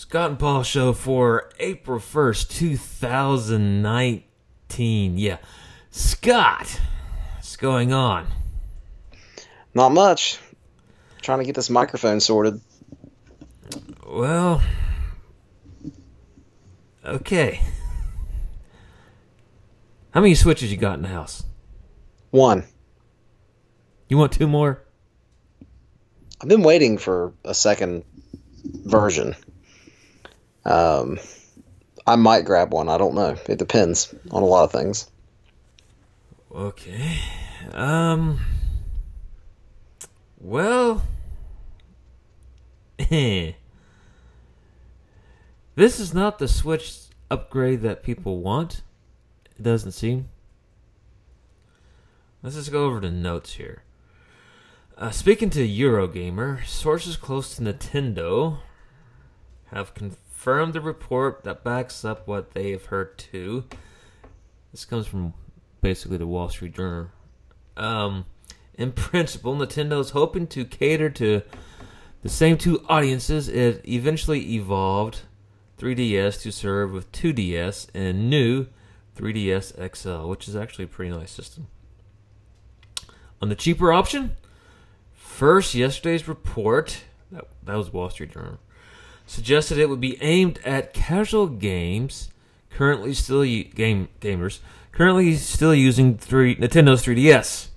Scott and Paul show for April 1st, 2019. Yeah. Scott, what's going on? Not much. Trying to get this microphone sorted. Well, okay. How many switches you got in the house? One. You want two more? I've been waiting for a second version. Um, I might grab one. I don't know. It depends on a lot of things. Okay. Um. Well. this is not the Switch upgrade that people want. It doesn't seem. Let's just go over to notes here. Uh, speaking to Eurogamer, sources close to Nintendo have confirmed the report that backs up what they have heard too. This comes from basically the Wall Street Journal. Um, in principle, Nintendo is hoping to cater to the same two audiences it eventually evolved 3DS to serve with 2DS and new 3DS XL, which is actually a pretty nice system. On the cheaper option, first yesterday's report that, that was Wall Street Journal suggested it would be aimed at casual games currently still game gamers currently still using three, Nintendo's 3DS.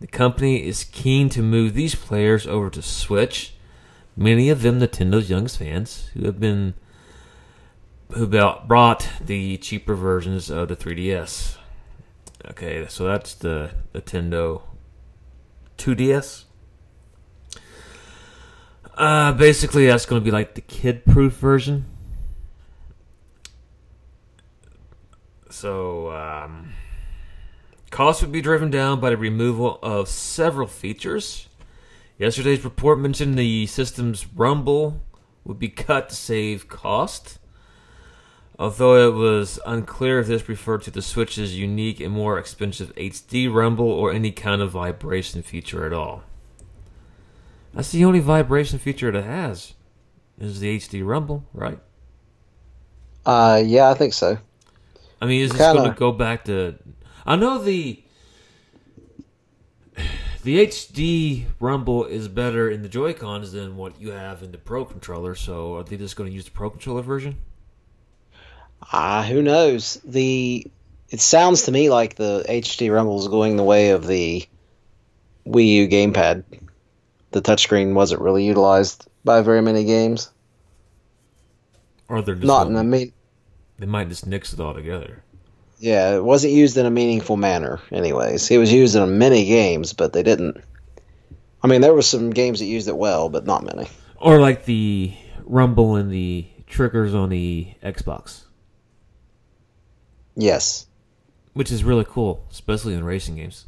The company is keen to move these players over to Switch. Many of them Nintendo's youngest fans who have been who brought the cheaper versions of the 3DS. Okay, so that's the Nintendo 2DS. Uh, basically, that's going to be like the kid-proof version. So, um, costs would be driven down by the removal of several features. Yesterday's report mentioned the system's rumble would be cut to save cost. Although it was unclear if this referred to the Switch's unique and more expensive HD rumble or any kind of vibration feature at all. That's the only vibration feature it has. Is the HD rumble, right? Uh, yeah, I think so. I mean, is this Kinda. going to go back to? I know the the HD Rumble is better in the Joy Cons than what you have in the Pro controller. So, are they just going to use the Pro controller version? Ah, uh, who knows? The it sounds to me like the HD Rumble is going the way of the Wii U gamepad. The touchscreen wasn't really utilized by very many games. Or they're just not in a mean they might just nix it all together. Yeah, it wasn't used in a meaningful manner. Anyways, it was used in many games, but they didn't. I mean, there were some games that used it well, but not many. Or like the rumble and the triggers on the Xbox. Yes. Which is really cool, especially in racing games.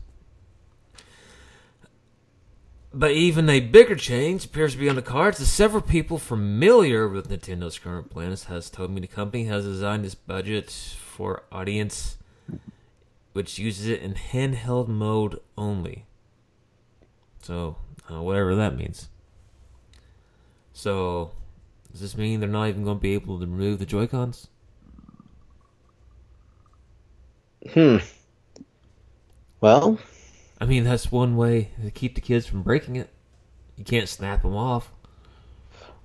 But even a bigger change appears to be on the cards. As several people familiar with Nintendo's current plans has told me the company has designed its budget for audience which uses it in handheld mode only. So, uh, whatever that means. So, does this mean they're not even going to be able to remove the Joy-Cons? Hmm. Well, I mean, that's one way to keep the kids from breaking it. You can't snap them off.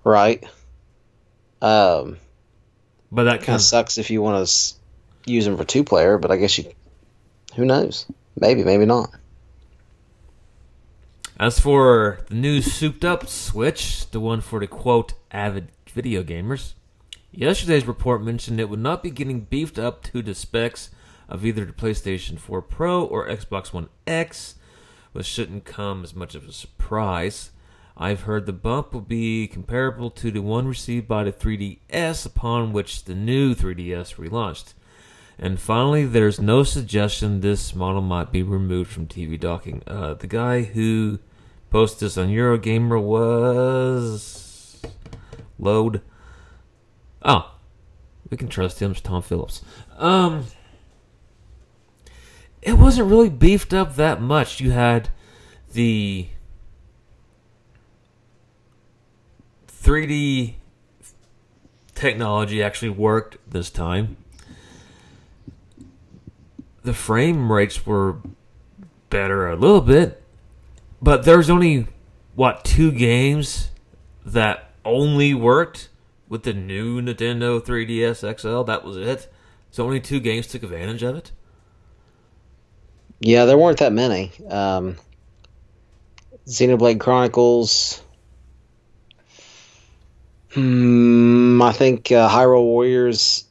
Right. Um, but that kind of sucks if you want to use them for two player. But I guess you, who knows? Maybe, maybe not. As for the new souped up Switch, the one for the quote avid video gamers, yesterday's report mentioned it would not be getting beefed up to the specs of either the PlayStation 4 Pro or Xbox One X, which shouldn't come as much of a surprise. I've heard the bump will be comparable to the one received by the 3DS, upon which the new 3DS relaunched. And finally, there's no suggestion this model might be removed from TV docking. Uh, the guy who posted this on Eurogamer was. Load. Oh, we can trust him. It's Tom Phillips. Um it wasn't really beefed up that much. You had the 3D technology actually worked this time. The frame rates were better a little bit, but there's only what two games that only worked with the new Nintendo 3DS XL. That was it. So only two games took advantage of it. Yeah, there weren't that many. Um, Xenoblade Chronicles. Hmm, I think uh, Hyrule Warriors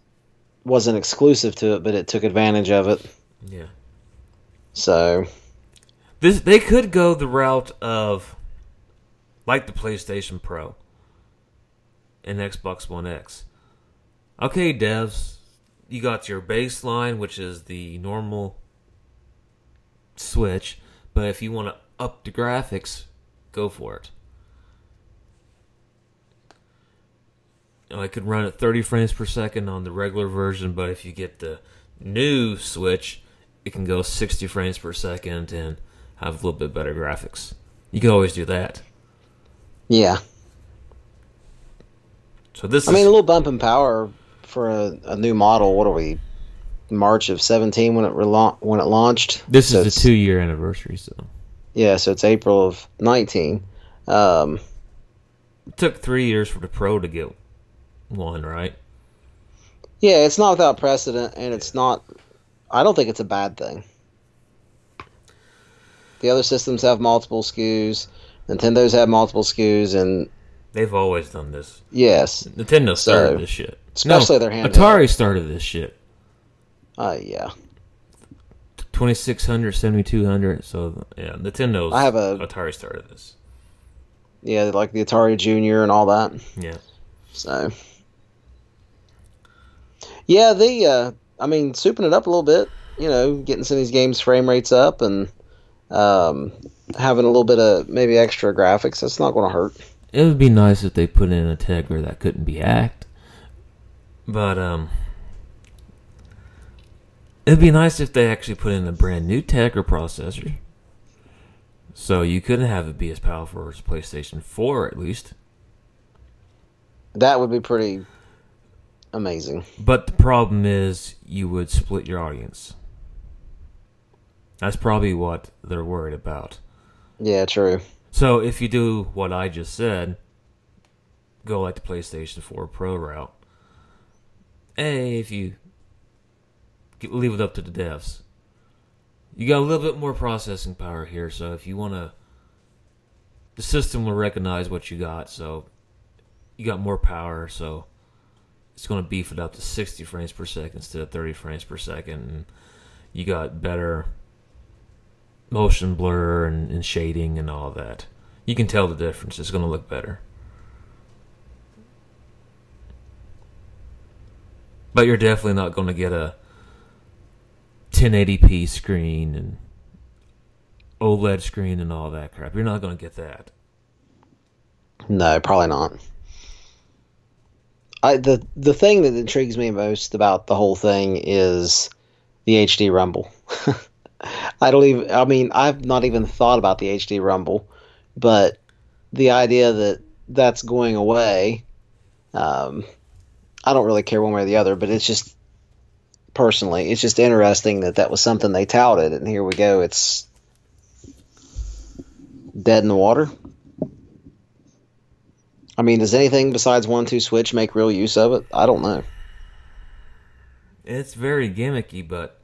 wasn't exclusive to it, but it took advantage of it. Yeah. So This they could go the route of like the PlayStation Pro and Xbox One X. Okay, devs, you got your baseline, which is the normal Switch, but if you want to up the graphics, go for it. Know, I could run at 30 frames per second on the regular version, but if you get the new Switch, it can go 60 frames per second and have a little bit better graphics. You can always do that. yeah, So this I is mean a little bump in power for a, a new model. What are we? March of seventeen when it rela- when it launched. this So is the two year anniversary. So Yeah, so it's April of nineteen. Um, it took three years for the Pro to get one, right? yeah, it's not without precedent, and it's not. I don't think it's a bad thing. The other systems have multiple SKUs. Nintendo's have multiple SKUs, and They've always done this. yes, Nintendo started So, this shit. especially no, their handheld. Atari started this shit. Uh, yeah. 2600, 7200. So yeah, Nintendo's. I have a- Atari started this. Yeah, like the Atari Junior and all that. Yeah. So, yeah, the uh, I mean, souping it up a little bit. You know, getting some of these games frame rates up and um, having a little bit of maybe extra graphics. That's not going to hurt. It would be nice if they put in a Tegra that couldn't be hacked. But um it'd be nice if they actually put in a brand new tech or processor. So you couldn't have it be as powerful as PlayStation 4 at least. That would be pretty amazing. But the problem is you would split your audience. That's probably what they're worried about. Yeah, true. So if you do what I just said, go like the PlayStation 4 Pro route. Hey, if you leave it up to the devs, you got a little bit more processing power here. So if you want to, the system will recognize what you got. So you got more power. So it's going to beef it up to 60 frames per second instead of 30 frames per second. And you got better motion blur and, and shading and all that. You can tell the difference. It's going to look better. But you're definitely not going to get a 1080p screen and OLED screen and all that crap. You're not going to get that. No, probably not. I the the thing that intrigues me most about the whole thing is the HD Rumble. I don't even. I mean, I've not even thought about the HD Rumble, but the idea that that's going away, um, I don't really care one way or the other. But it's just personally, it's just interesting that that was something they touted, and here we go. It's dead in the water. I mean, does anything besides one two switch make real use of it? I don't know. It's very gimmicky, but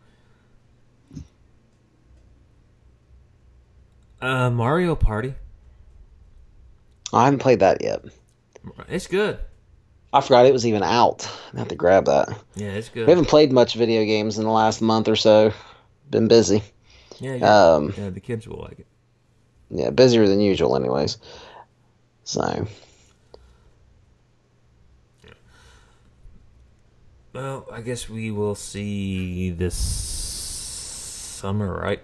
uh, Mario Party, I haven't played that yet. it's good. I forgot it was even out. I have to grab that. Yeah, it's good. We haven't played much video games in the last month or so. Been busy. Yeah, yeah, Um, yeah. The kids will like it. yeah, busier than usual, anyways. So Well, I guess we will see this summer, right?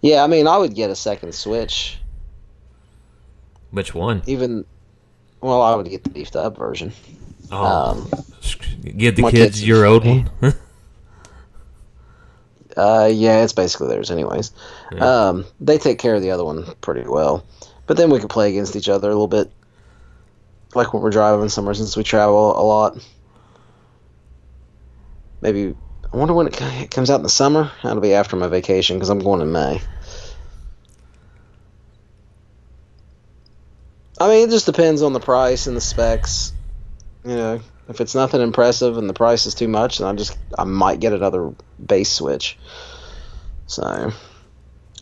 yeah, I mean, I would get a second Switch. Which one? Even, well, I would get the beefed up version. Oh, Um, give the kids kids- your old one. Uh, yeah, it's basically theirs, anyways. Yeah. Um, they take care of the other one pretty well, but then we could play against each other a little bit. like when we're driving somewhere since we travel a lot. Maybe I wonder when it it comes out in the summer. That'll be after my vacation because I'm going in May. I mean, it just depends on the price and the specs. You know, if it's nothing impressive and the price is too much, then I just I might get another base switch. So, and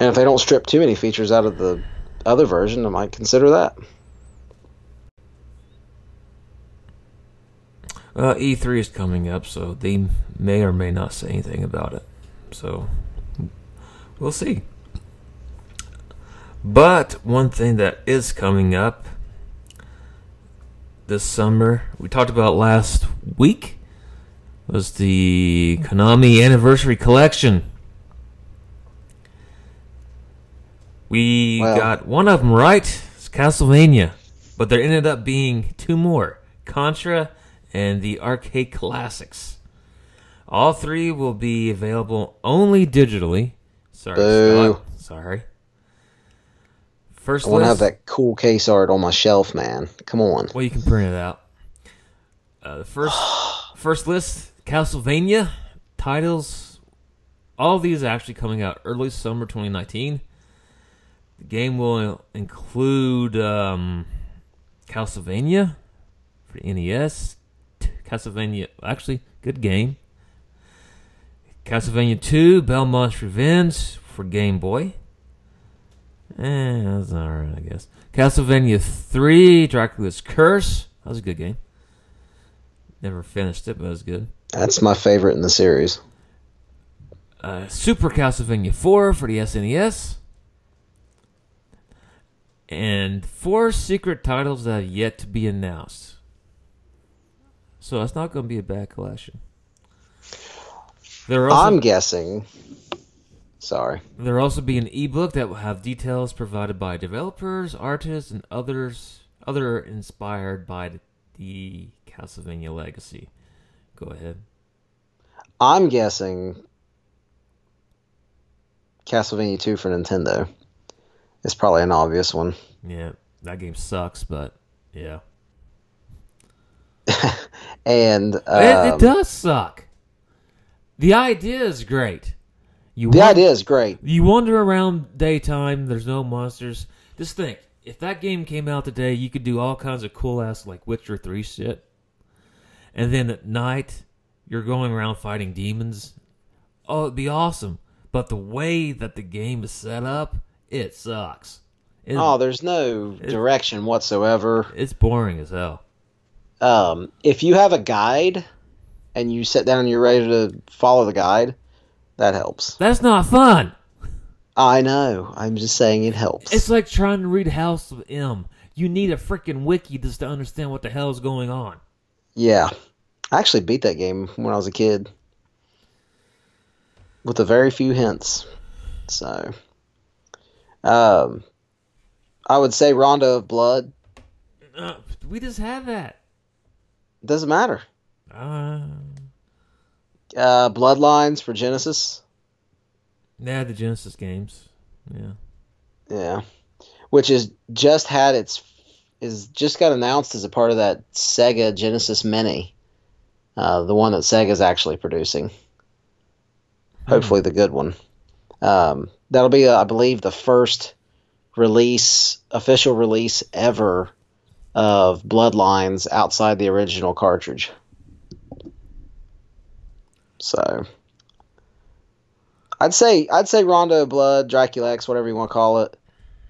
if they don't strip too many features out of the other version, I might consider that. Uh, E3 is coming up, so they may or may not say anything about it. So we'll see. But one thing that is coming up this summer, we talked about last week, was the Konami Anniversary Collection. We Wow. got one of them right. It's Castlevania, but there ended up being two more: Contra and the Arcade Classics. All three will be available only digitally. Sorry, Scott. Sorry. First I want to have that cool case art on my shelf, man. Come on. well, you can print it out. Uh, the first first list, Castlevania titles. All of these are actually coming out early summer 2019. The game will include um, Castlevania for the NES. Castlevania, actually, good game. Castlevania 2, Belmont's Revenge for Game Boy. Eh, that's alright, I guess. Castlevania 3, Dracula's Curse. That was a good game. Never finished it, but it was good. That's my favorite in the series. Uh, Super Castlevania 4 for the SNES. And four secret titles that have yet to be announced. So it's not going to be a bad collection. There are also, I'm guessing. Sorry. There will also be an ebook that will have details provided by developers, artists, and others other inspired by the, Castlevania legacy. Go ahead. I'm guessing Castlevania 2 for Nintendo. It's probably an obvious one. Yeah, that game sucks, but yeah, And um, it, it does suck. The idea is great. You the wan- idea is great. You wander around daytime. There's no monsters. Just think, if that game came out today, you could do all kinds of cool ass like Witcher Three shit. And then at night, you're going around fighting demons. Oh, it'd be awesome. But the way that the game is set up, it sucks. It- Oh, there's no direction whatsoever. it's boring as hell. Um, if you have a guide and you sit down and you're ready to follow the guide, that helps. That's not fun. I know. I'm just saying it helps. It's like trying to read House of M. You need a freaking wiki just to understand what the hell is going on. Yeah. I actually beat that game when I was a kid. With a very few hints. So um I would say Rondo of Blood. Uh, we just had that. Doesn't matter. Uh, Uh Bloodlines for Genesis. yeah, the Genesis games. Yeah. Yeah. Which is just had its is just got announced as a part of that Sega Genesis Mini. Uh, the one that Sega's actually producing. Hopefully the good one. Um, that'll be, uh, I believe, the first release, official release ever of Bloodlines outside the original cartridge. So, I'd say I'd say Rondo of Blood, Dracula X, whatever you want to call it.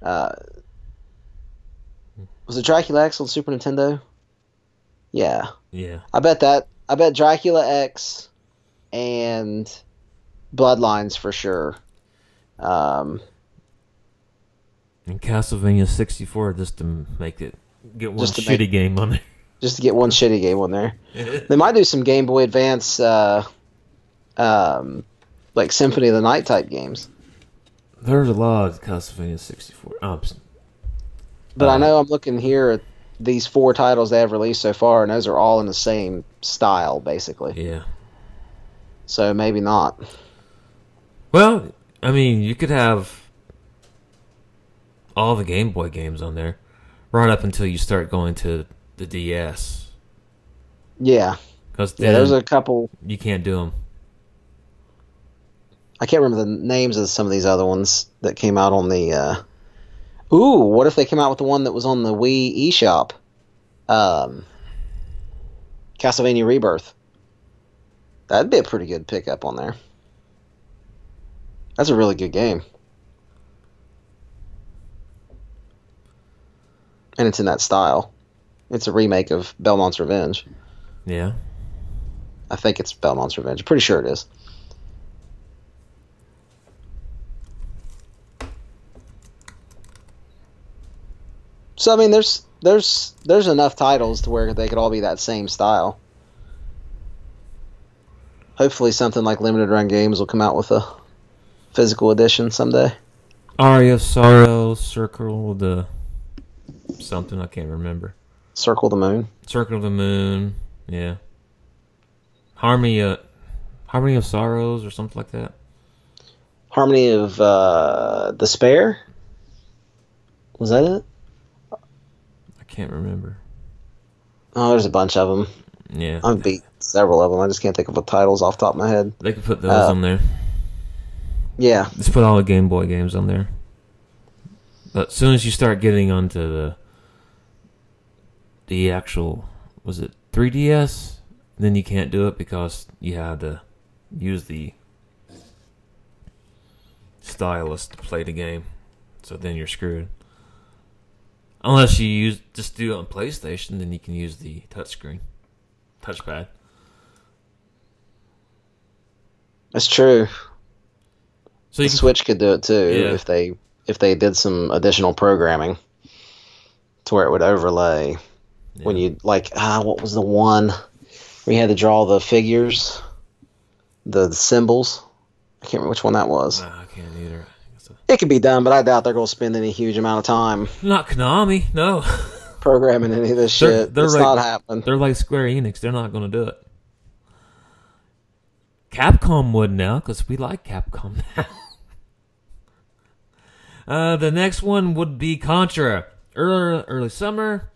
Uh, was it Dracula X on Super Nintendo? Yeah, Yeah. I bet that. I bet Dracula X and Bloodlines for sure. Um, And Castlevania 64 just to make it get one shitty make- game on there. just to get one shitty game on there. They might do some Game Boy Advance, uh, um, like Symphony of the Night type games. There's a lot of Castlevania 64. Oh, I'm s- But I Uh, know I'm looking here at these four titles they have released so far, and those are all in the same style, basically. yeah. So maybe not. Well, I mean, you could have all the Game Boy games on there, right up until you start going to the DS Yeah, because yeah. There's a couple. you can't do them. I can't remember the names of some of these other ones that came out on the. Uh... Ooh, what if they came out with the one that was on the Wii eShop? Um, Castlevania Rebirth. That'd be a pretty good pickup on there. That's a really good game. And it's in that style. It's a remake of Belmont's Revenge. Yeah. I think it's Belmont's Revenge. Pretty sure it is. So I mean, there's there's there's enough titles to where they could all be that same style. Hopefully, something like Limited Run Games will come out with a physical edition someday. Aria of Sorrow, Circle the something I can't remember. Circle the Moon. Circle of the Moon, yeah. Harmony, uh, Harmony of Sorrows or something like that. Harmony of uh, Despair. Was that it? Can't remember. Oh, there's a bunch of them. Yeah, I've beat several of them. I just can't think of the titles off the top of my head. they could put those Uh, on there. Yeah, Just put all the Game Boy games on there. But as soon as you start getting onto the the actual was it 3DS, then you can't do it because you had to use the stylus to play the game. So then you're screwed. Unless you use just do it on PlayStation, then you can use the touchscreen, touchpad. that's true. So The can Switch could do it too Yeah. if they if they did some additional programming to where it would overlay when Yeah. you like ah what was the one where you had to draw the figures, the symbols. I can't remember which one that was. I can't either. It could be done, but I doubt they're going to spend any huge amount of time Not Konami, no. programming any of this They're- shit. they're it's right- not happening. They're like Square Enix. They're not going to do it. Capcom would now because we like Capcom now. uh, the next one would be Contra. Early, early summer.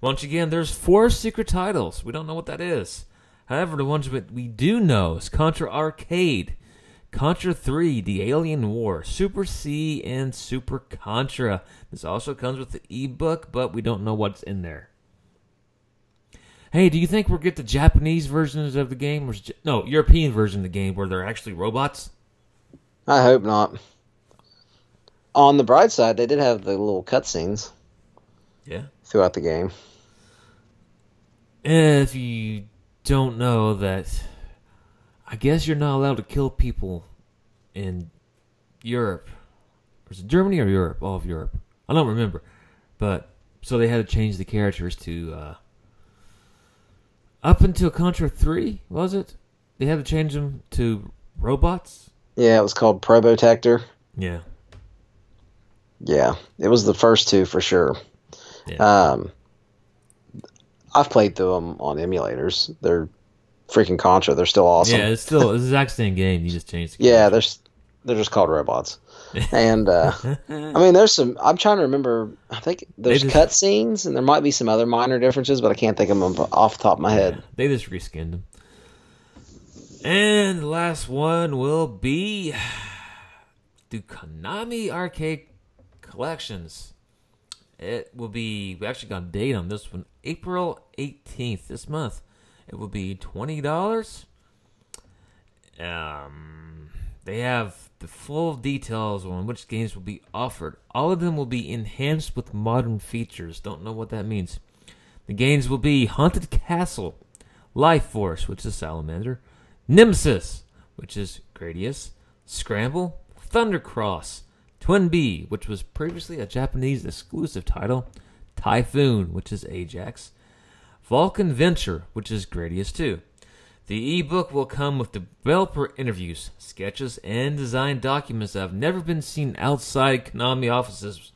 Once again, there's four secret titles. We don't know what that is. However, the ones that we do know is Contra Arcade, Contra 3, The Alien War, Super C, and Super Contra. This also comes with the ebook, but we don't know what's in there. Hey, do you think we'll get the Japanese versions of the game, or no European version of the game where they're actually robots? I hope not. On the bright side, they did have the little cutscenes Yeah. throughout the game. If you don't know that, I guess you're not allowed to kill people in Europe. Or is it Germany or Europe? All of Europe. I don't remember. But so they had to change the characters to uh, up until Contra Three, was it? They had to change them to robots. Yeah, it was called Probotector. Yeah. Yeah, it was the first two for sure. Yeah. Um, I've played through them on emulators. They're freaking Contra. They're still awesome. Yeah, it's still it's the exact same game. You just changed. The Yeah, they're they're just called robots. And uh, I mean, there's some. I'm trying to remember. I think there's just- cutscenes, and there might be some other minor differences, but I can't think of them off the top of my head. They just reskinned them. And the last one will be the Konami Arcade Collections. It will be, we actually got a date on this one, April 18th, this month. It will be $20. Um, they have the full details on which games will be offered. All of them will be enhanced with modern features. Don't know what that means. The games will be Haunted Castle, Life Force, which is Salamander, Nemesis, which is Gradius, Scramble, Thundercross, TwinBee, which was previously a Japanese exclusive title, Typhoon, which is Ajax, Vulcan Venture, which is Gradius 2. The ebook will come with developer interviews, sketches, and design documents that have never been seen outside Konami offices.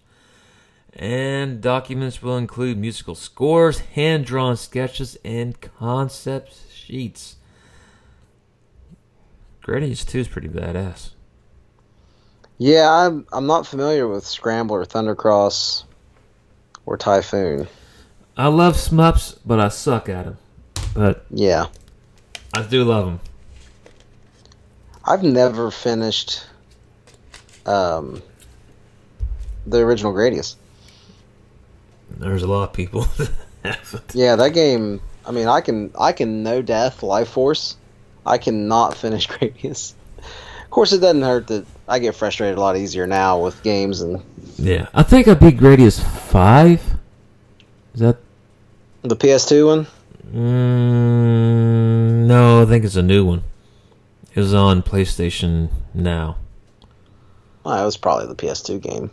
And documents will include musical scores, hand drawn sketches, and concept sheets. Gradius 2 is pretty badass. Yeah, I'm I'm not familiar with Scrambler, Thundercross, or Typhoon. I love Shmups, but I suck at them. But Yeah. I do love them. I've never finished um, the original Gradius. There's a lot of people that haven't. Yeah, that game. I mean, I can I can no death life force. I cannot finish Gradius. Of course, it doesn't hurt that I get frustrated a lot easier now with games and Yeah, I think I beat Gradius five. Is that? The PS2 one. Mm, no, I think it's a new one. It was on PlayStation Now. Oh, it was probably the PS2 game.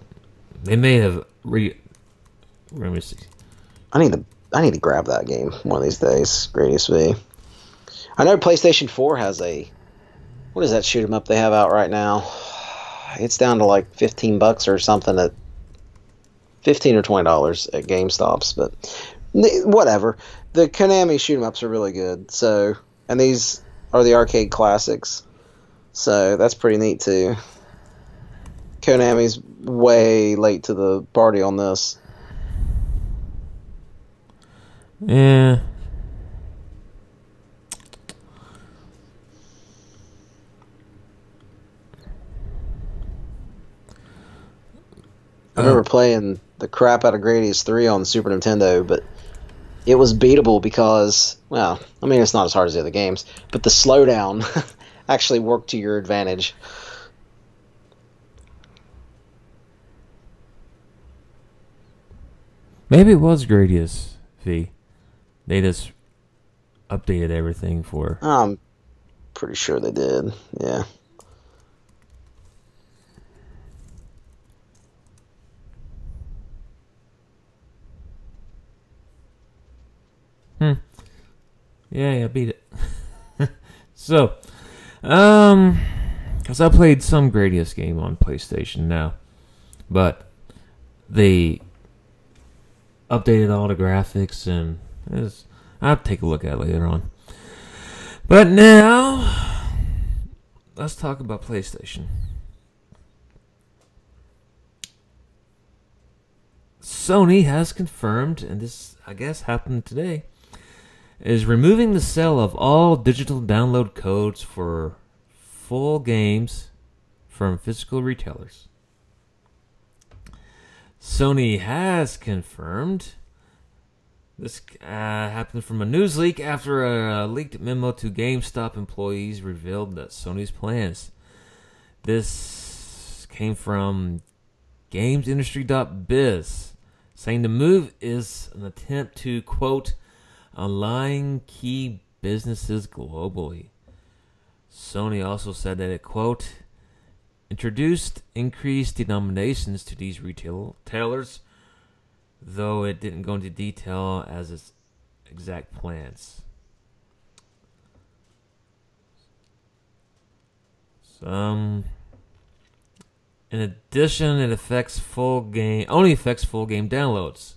They may have re. Let me see. I need to I need to grab that game one of these days. Gradius V. I know PlayStation 4 has a what is that shoot 'em up they have out right now? It's down to like 15 bucks or something at 15 or 20 dollars at GameStops, but whatever. The Konami shoot 'em ups are really good. So, and these are the arcade classics. So, that's pretty neat too. Konami's way late to the party on this. Yeah. I remember oh. playing the crap out of Gradius 3 on the Super Nintendo, but it was beatable because, well, I mean, it's not as hard as the other games, but the slowdown actually worked to your advantage. Maybe it was Gradius V. They just updated everything for. I'm pretty sure they did. Yeah. Yeah, yeah, I beat it. so, um, because I played some Gradius game on PlayStation now, but they updated all the graphics and it's, I'll take a look at it later on. But now, let's talk about PlayStation. Sony has confirmed, and this I guess happened today, is removing the sale of all digital download codes for full games from physical retailers. Sony has confirmed. This uh, happened from a news leak after a leaked memo to GameStop employees revealed that Sony's plans. This came from GamesIndustry.biz, saying the move is an attempt to, quote, align key businesses globally. Sony also said that it, quote, introduced increased denominations to these retailers, though it didn't go into detail as its exact plans. Some. In addition, it affects full game only affects full game downloads.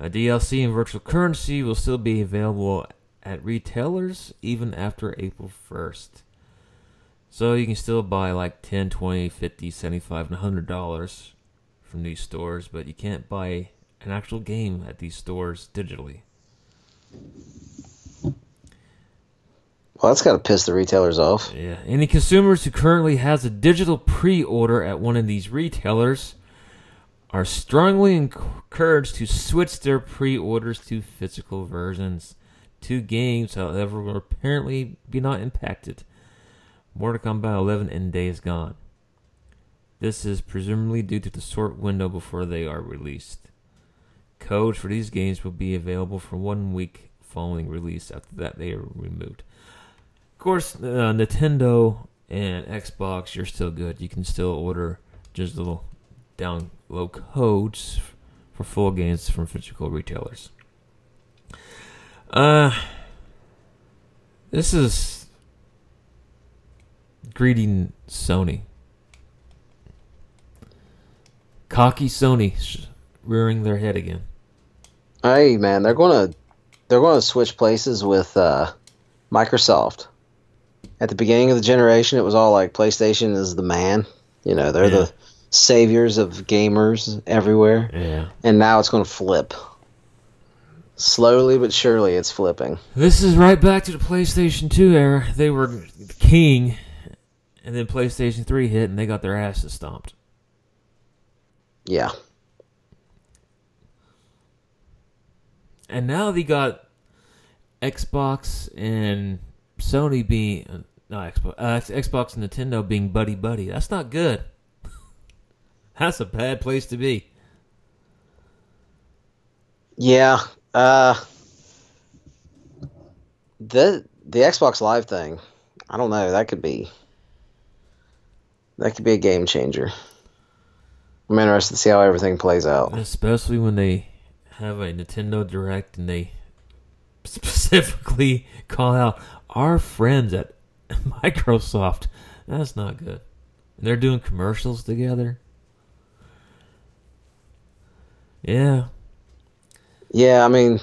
Uh, DLC and virtual currency will still be available at retailers even after April 1st. So you can still buy like 10, 20, 50, 75 and 100 dollars from these stores, but you can't buy an actual game at these stores digitally. Well, that's got to piss the retailers off. Yeah. Any consumers who currently has a digital pre-order at one of these retailers are strongly encouraged to switch their pre-orders to physical versions. Two games, however, will apparently be not impacted. Mortal Kombat 11 and Days Gone. This is presumably due to the short window before they are released. Codes for these games will be available for one week following release. After that, they are removed. Of course, uh, Nintendo and Xbox, you're still good. You can still order just a little download codes for full games from physical retailers. Uh, this is greeting Sony. Cocky Sony rearing their head again. Hey, man, they're gonna they're gonna switch places with uh, Microsoft. At the beginning of the generation, it was all like PlayStation is the man. You know, they're Yeah. the saviors of gamers everywhere. Yeah. And now it's gonna flip. Slowly but surely, it's flipping. This is right back to the PlayStation 2 era. They were king, and then PlayStation 3 hit, and they got their asses stomped. Yeah. And now they got Xbox and Sony being uh, no Xbox, uh, Xbox and Nintendo being buddy buddy. That's not good. That's a bad place to be. Yeah. Uh, the the Xbox Live thing, I don't know. That could be that could be a game changer. I'm interested to see how everything plays out. Especially when they have a Nintendo Direct and they specifically call out our friends at Microsoft. That's not good. And they're doing commercials together. Yeah. Yeah, I mean,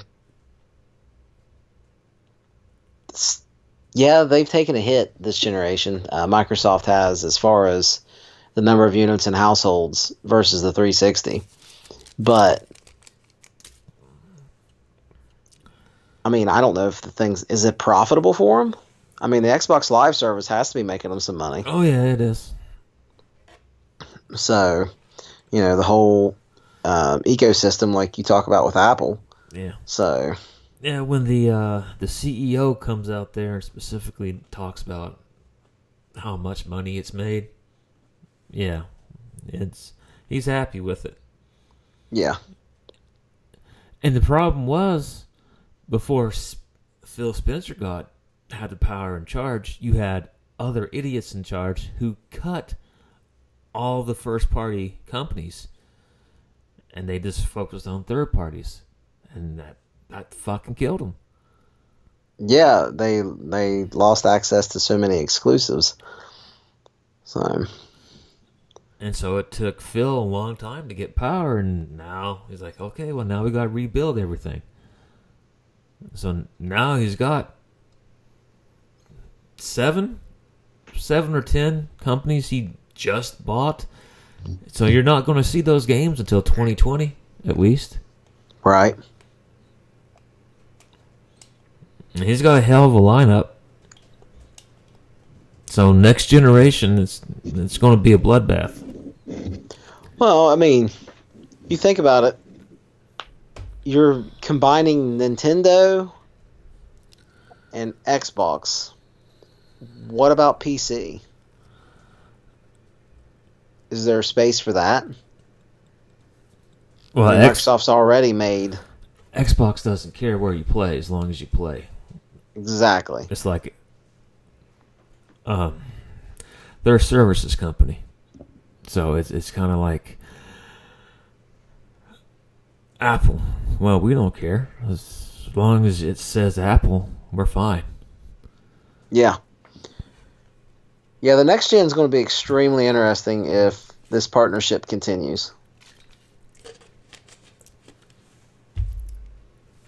yeah, they've taken a hit this generation. Uh, Microsoft has, as far as the number of units in households versus the 360. But I mean, I don't know if the things is it profitable for them. I mean, the Xbox Live service has to be making them some money. Oh yeah, it is. So, you know, the whole um, ecosystem, like you talk about with Apple. Yeah. So, Yeah, when the uh, the CEO comes out there and specifically talks about how much money it's made, yeah, it's he's happy with it. yeah, And the problem was, before S- Phil Spencer got had the power and charge, you had other idiots in charge who cut all the first party companies, and they just focused on third parties, and that that fucking killed them. yeah, they they lost access to so many exclusives. So, And so it took Phil a long time to get power, and now he's like, okay, well now we got to rebuild everything. So now he's got seven, seven or ten companies he just bought. So you're not going to see those games until 2020, at least. right. And he's got a hell of a lineup. So next generation, it's it's going to be a bloodbath. Well, I mean, you think about it. You're combining Nintendo and Xbox. What about PC? Is there space for that? Well, I mean, X- Microsoft's already made Xbox doesn't care where you play as long as you play. exactly. It's like, um, they're a services company, so it's it's kind of like Apple. Well, we don't care as long as it says Apple, we're fine. Yeah. Yeah, the next gen is going to be extremely interesting if this partnership continues.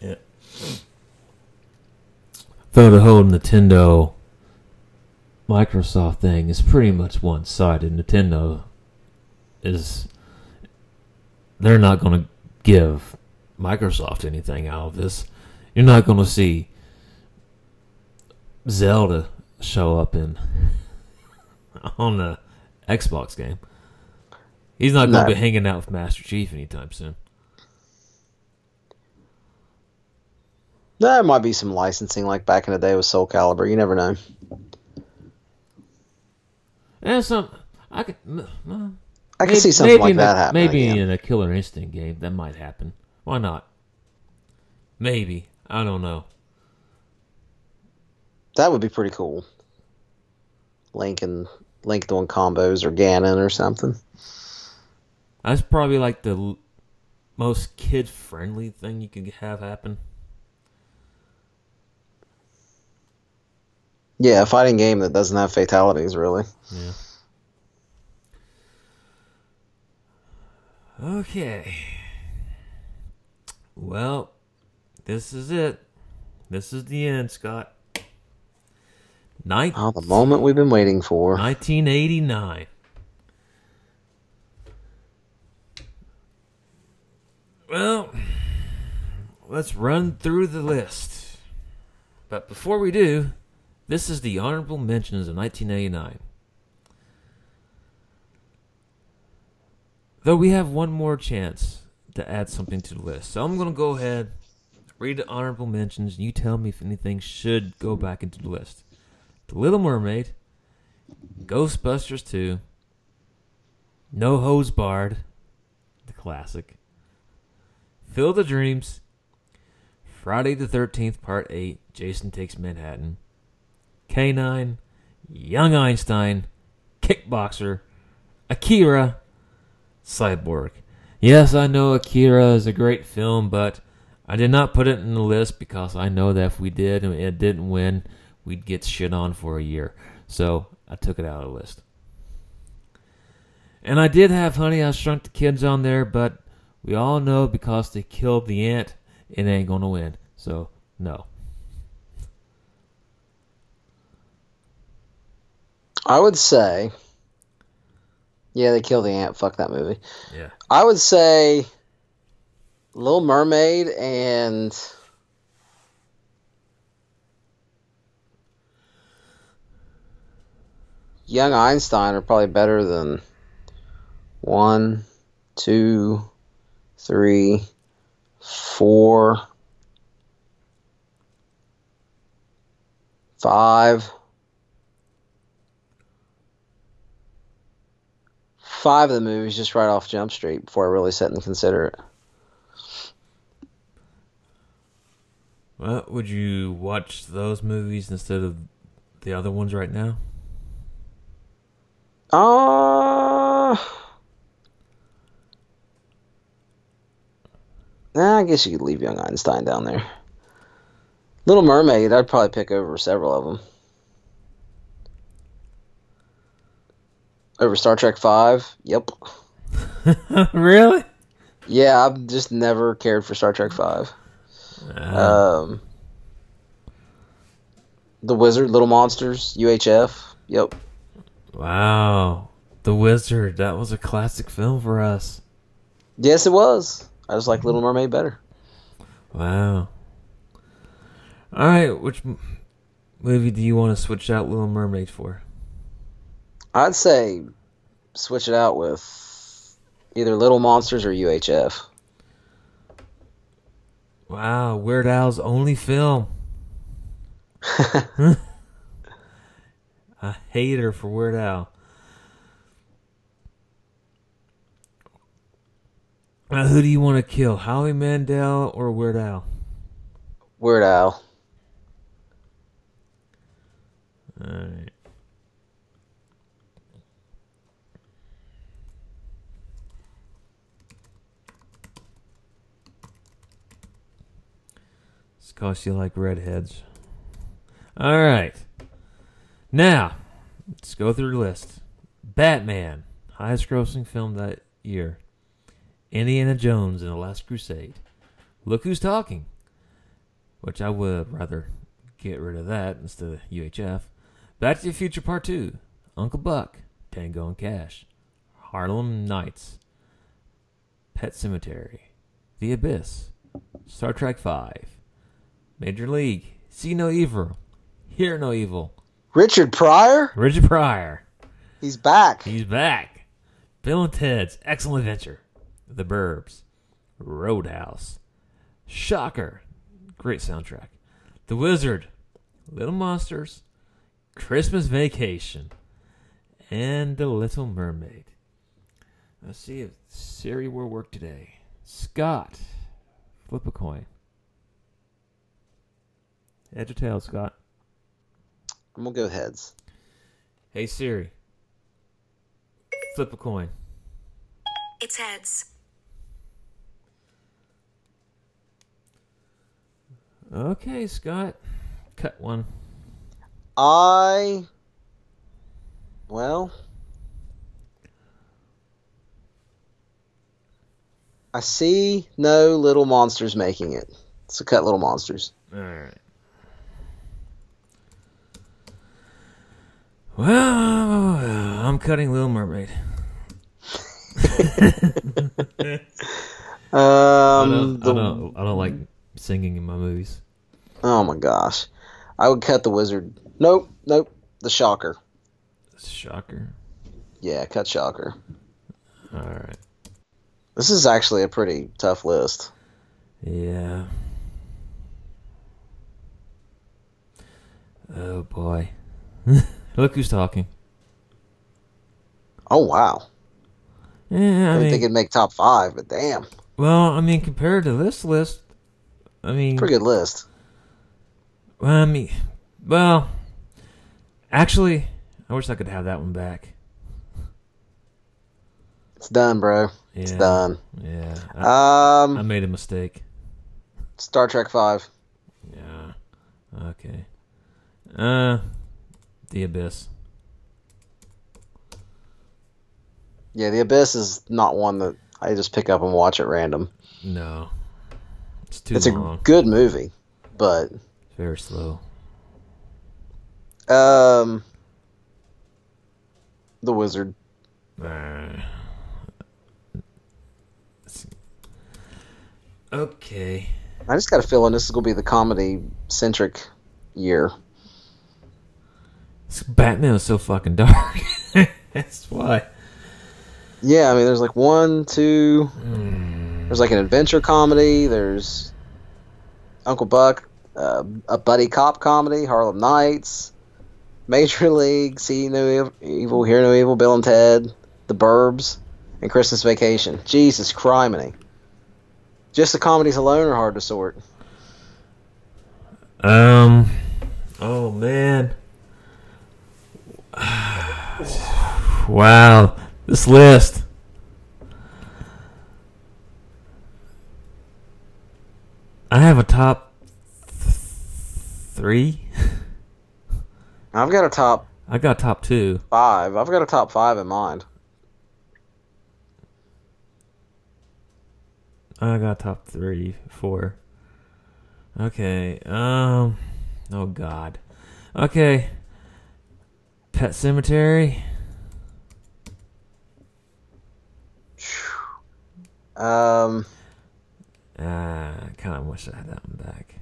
Yeah. Though the whole Nintendo Microsoft thing is pretty much one sided. Nintendo is they're not going to give Microsoft anything out of this. You're not going to see Zelda show up in on the Xbox game. He's not going to No. be hanging out with Master Chief anytime soon. There might be some licensing like back in the day with Soul Calibur. You never know. Eh, and some I could. m- I can maybe- see something like that a, happening. Maybe again. in a Killer Instinct game that might happen. Why not? Maybe I don't know. That would be pretty cool. Link and Link doing combos or Ganon or something. That's probably like the l- most kid friendly thing you could have happen. Yeah, a fighting game that doesn't have fatalities, really. Yeah. Okay. Well, this is it. This is the end, Scott. Night. Oh, the moment we've been waiting for. 1989. Well, let's run through the list. But before we do, this is the honorable mentions of 1989. Though we have one more chance to add something to the list. So I'm going to go ahead, read the honorable mentions, and you tell me if anything should go back into the list. The Little Mermaid, Ghostbusters 2, No Holds Barred, the classic, Field of Dreams, Friday the 13th, Part 8, Jason Takes Manhattan, K9, Young Einstein, Kickboxer, Akira, Cyborg. Yes, I know Akira is a great film, but I did not put it in the list because I know that if we did and it didn't win, we'd get shit on for a year. So I took it out of the list. And I did have Honey, I Shrunk the Kids on there, but we all know because they killed the ant, it ain't gonna win. So no. I would say, yeah, they killed the ant. Fuck that movie. Yeah. I would say, Little Mermaid and Young Einstein are probably better than one, two, three, four, five. Five of the movies just right off Jump Street before I really sit and consider it. Well, would you watch those movies instead of the other ones right now? Uh, I guess you could leave Young Einstein down there. Little Mermaid, I'd probably pick over several of them. Over Star Trek Five, yep. really? Yeah, I've just never cared for Star Trek Five. Uh, Um, The Wizard, Little Monsters, UHF, yep. Wow. The Wizard. That was a classic film for us. Yes, it was. I just like Little Mermaid better. Wow. All right. Which m- movie do you want to switch out Little Mermaid for? I'd say switch it out with either Little Monsters or UHF. Wow. Weird Al's only film. A hater for Weird Al. Now, who do you want to kill, Howie Mandel or Weird Al? Weird Al. All right. It's cause you like redheads. All right. Now, let's go through the list. Batman, highest grossing film that year. Indiana Jones and the Last Crusade. Look who's talking. Which I would rather get rid of that instead of UHF. Back to the Future Part 2. Uncle Buck. Tango and Cash. Harlem Nights. Pet Sematary. The Abyss. Star Trek 5. Major League. See No Evil. Hear No Evil. Richard Pryor? Richard Pryor. He's back. He's back. Bill and Ted's Excellent Adventure. The Burbs. Roadhouse. Shocker. Great soundtrack. The Wizard. Little Monsters. Christmas Vacation. And The Little Mermaid. Let's see if Siri will work today. Scott. Flip a coin. Head or tail, Scott? I'm gonna go heads. Hey Siri. Flip a coin. It's heads. Okay, Scott. Cut one. I well I see no little monsters making it. So cut little monsters. Alright. Well, I'm cutting Little Mermaid. I Um don't, the, I don't, I don't like singing in my movies. Oh my gosh. I would cut the wizard. Nope, nope. The shocker. Shocker. Yeah, cut shocker. All right. This is actually a pretty tough list. Yeah. Oh boy. Look who's talking. Oh wow. Yeah, I I didn't mean, think it'd make top five, but damn. well, I mean, compared to this list, I mean, Pretty good list. well, I mean, well, actually, I wish I could have that one back. It's done, bro. Yeah, It's done. Yeah, I, I Um made a mistake. Star Trek five. Yeah. Okay. Uh, the abyss. Yeah, The Abyss is not one that I just pick up and watch at random. No, it's too it's long. a good movie, but Very slow. um The Wizard. Uh, okay. I just got a feeling this is gonna be the comedy centric year. Batman was so fucking dark. That's why. Yeah, I mean there's like one, two Hmm. there's like an adventure comedy, there's Uncle Buck, uh, a buddy cop comedy, Harlem Nights, Major League, See No Evil, Hear No Evil, Bill and Ted, The Burbs, and Christmas Vacation. Jesus criminy. Just the comedies alone are hard to sort. Um. Oh man. wow. This list. I have a top th- three. I've got a top I got top two. five. I've got a top five in mind. I got top three, four. Okay. Um. Oh God. Okay. Pet Sematary. Um, Ah, I kind of wish I had that one back.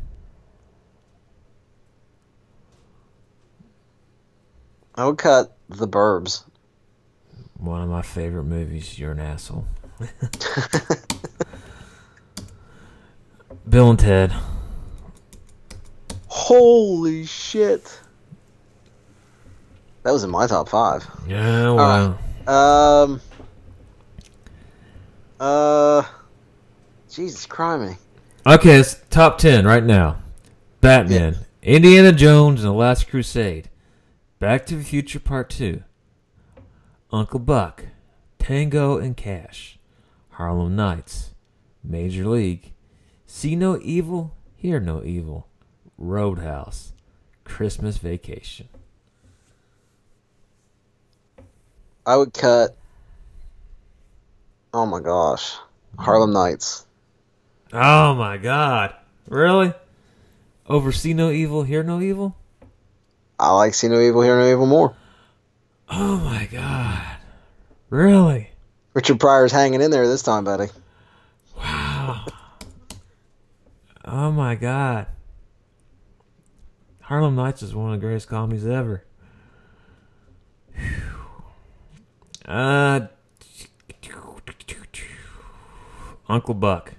I would cut The Burbs. One of my favorite movies. You're an asshole. Bill and Ted. Holy shit. That was in my top five. Yeah. Well. Um. Uh. Jesus criminy. Okay, it's top ten right now. Batman, Indiana Jones and the Last Crusade, Back to the Future Part Two, Uncle Buck, Tango and Cash, Harlem Nights, Major League, See No Evil, Hear No Evil, Roadhouse, Christmas Vacation. I would cut. Oh my gosh. Harlem Nights. Oh my God! Really? Over See No Evil, Hear No Evil? I like See No Evil, Hear No Evil more. Oh my God! Really? Richard Pryor's hanging in there this time, buddy. Wow. oh my god. Harlem Nights is one of the greatest comedies ever. Phew. Uh Uncle Buck.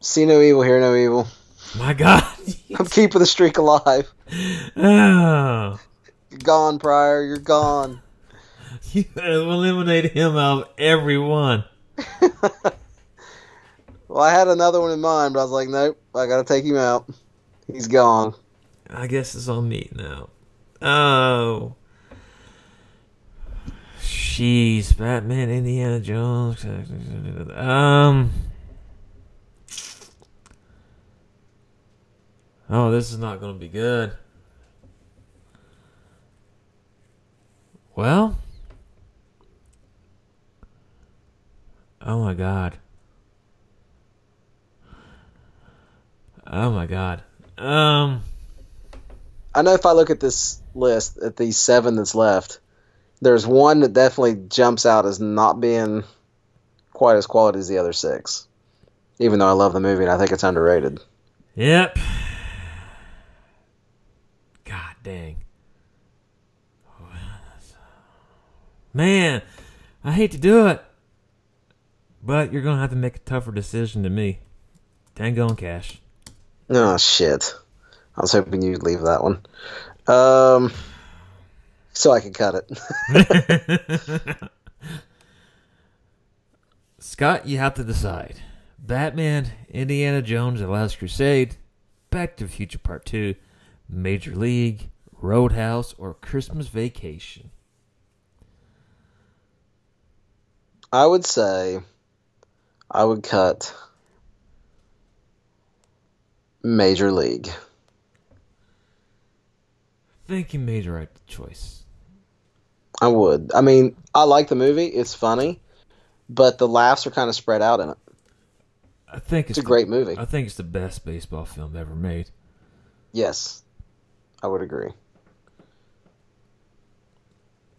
See No Evil, Hear No Evil. My god. I'm keeping the streak alive. oh. You're gone, Pryor. You're gone. You eliminated him out of everyone. well, I had another one in mind, but I was like, nope, I gotta take him out. He's gone. I guess it's on me now. Oh. Jeez, Batman, Indiana Jones. Um. Oh, this is not going to be good. Well. Oh my god. Oh my god. Um. I know if I look at this list, at these seven that's left, There's one that definitely jumps out as not being quite as quality as the other six. Even though I love the movie and I think it's underrated. Yep. God dang. Man, I hate to do it. But you're going to have to make a tougher decision than me. Tango and Cash. Oh shit! I was hoping you'd leave that one, um, so I can cut it. Scott, you have to decide. Batman, Indiana Jones, The Last Crusade, Back to the Future Part 2, Major League, Roadhouse, or Christmas Vacation. I would say I would cut Major League. I think you made the right choice. I would. I mean, I like the movie. It's funny, but the laughs are kind of spread out in it. I think It's it's, a great movie. I think it's the best baseball film ever made. Yes, I would agree.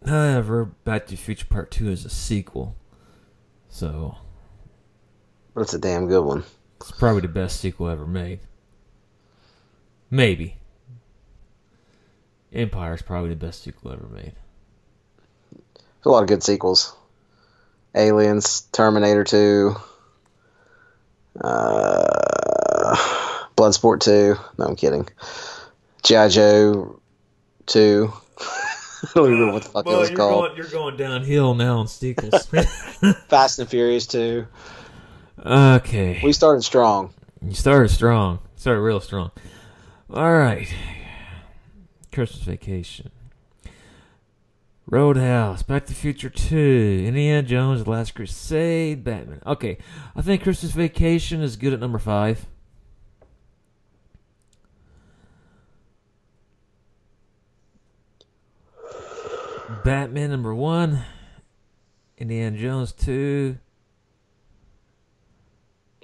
However, Back to the Future Part 2 is a sequel. So, But it's a damn good one. it's probably the best sequel ever made. Maybe. Empire is probably the best sequel ever made. There's a lot of good sequels. Aliens, Terminator 2, uh, Bloodsport 2. No, I'm kidding. G.I. Joe 2. I don't even remember what the fuck it was you're called. going, you're going downhill now on sequels. Fast and Furious 2. okay. We started strong. You started strong. Started real strong. All right. Christmas Vacation. Roadhouse, Back to the Future 2, Indiana Jones, The Last Crusade, Batman. Okay, I think Christmas Vacation is good at number 5. Batman number 1, Indiana Jones 2.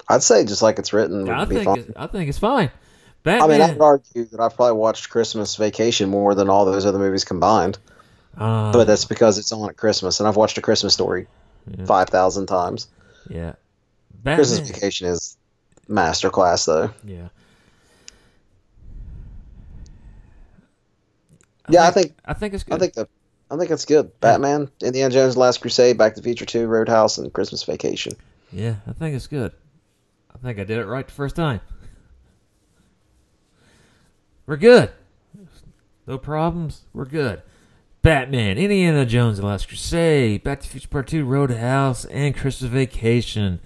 I'd say just like it's written I think I think it's fine. I mean, I would argue that I've probably watched Christmas Vacation more than all those other movies combined. uh, But that's because it's on at Christmas, and I've watched A Christmas Story Yeah. 5,000 times. yeah, Christmas Vacation is masterclass, though. Yeah. Yeah, I think I think it's good. I think the I think it's good. Batman, Indiana Jones, Last Crusade, Back to the Future 2, Roadhouse, and Christmas Vacation. yeah, I think it's good. I think I did it right the first time. We're good. No problems. We're good. Batman, Indiana Jones, The Last Crusade, Back to the Future Part 2, Roadhouse, and Christmas Vacation.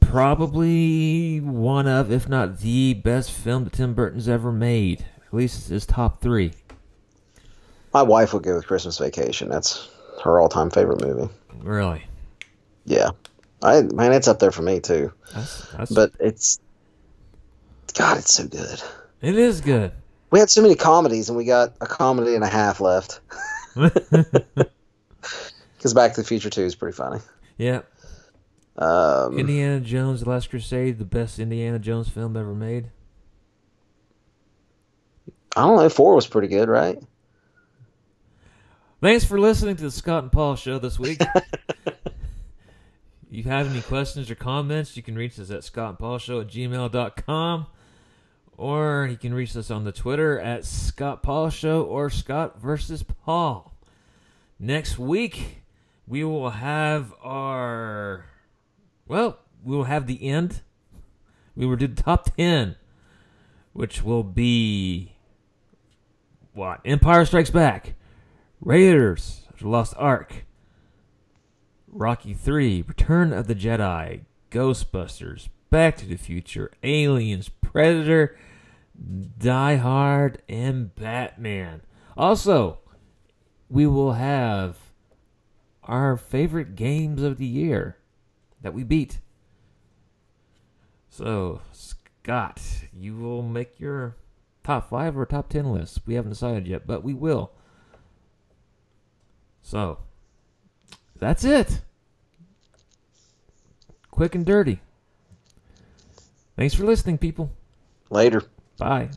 Probably one of, if not the best film that Tim Burton's ever made. At least it's his top three. My wife would go with Christmas Vacation. That's her all-time favorite movie. Really. Yeah, I man, it's up there for me too. That's, that's, But it's God, it's so good. It is good. We had so many comedies, and we got a comedy and a half left. Because Back to the Future 2 is pretty funny. yeah. Um, Indiana Jones: The Last Crusade, the best Indiana Jones film ever made. I don't know. Four was pretty good, right? Thanks for listening to the Scott and Paul show this week. you have any questions or comments, you can reach us at scottandpaulshow at gmail.com or you can reach us on the Twitter at Scott Paul Show or Scott versus Paul. Next week, we will have our, well, we will have the end. We will do the top 10, which will be what? Empire Strikes Back. Raiders the Lost Ark, Rocky 3, Return of the Jedi, Ghostbusters, Back to the Future, Aliens, Predator, Die Hard, and Batman. Also, we will have our favorite games of the year that we beat. So, Scott, you will make your top five or top ten list. We haven't decided yet, but we will. So, that's it. Quick and dirty. Thanks for listening, people. Later. Bye.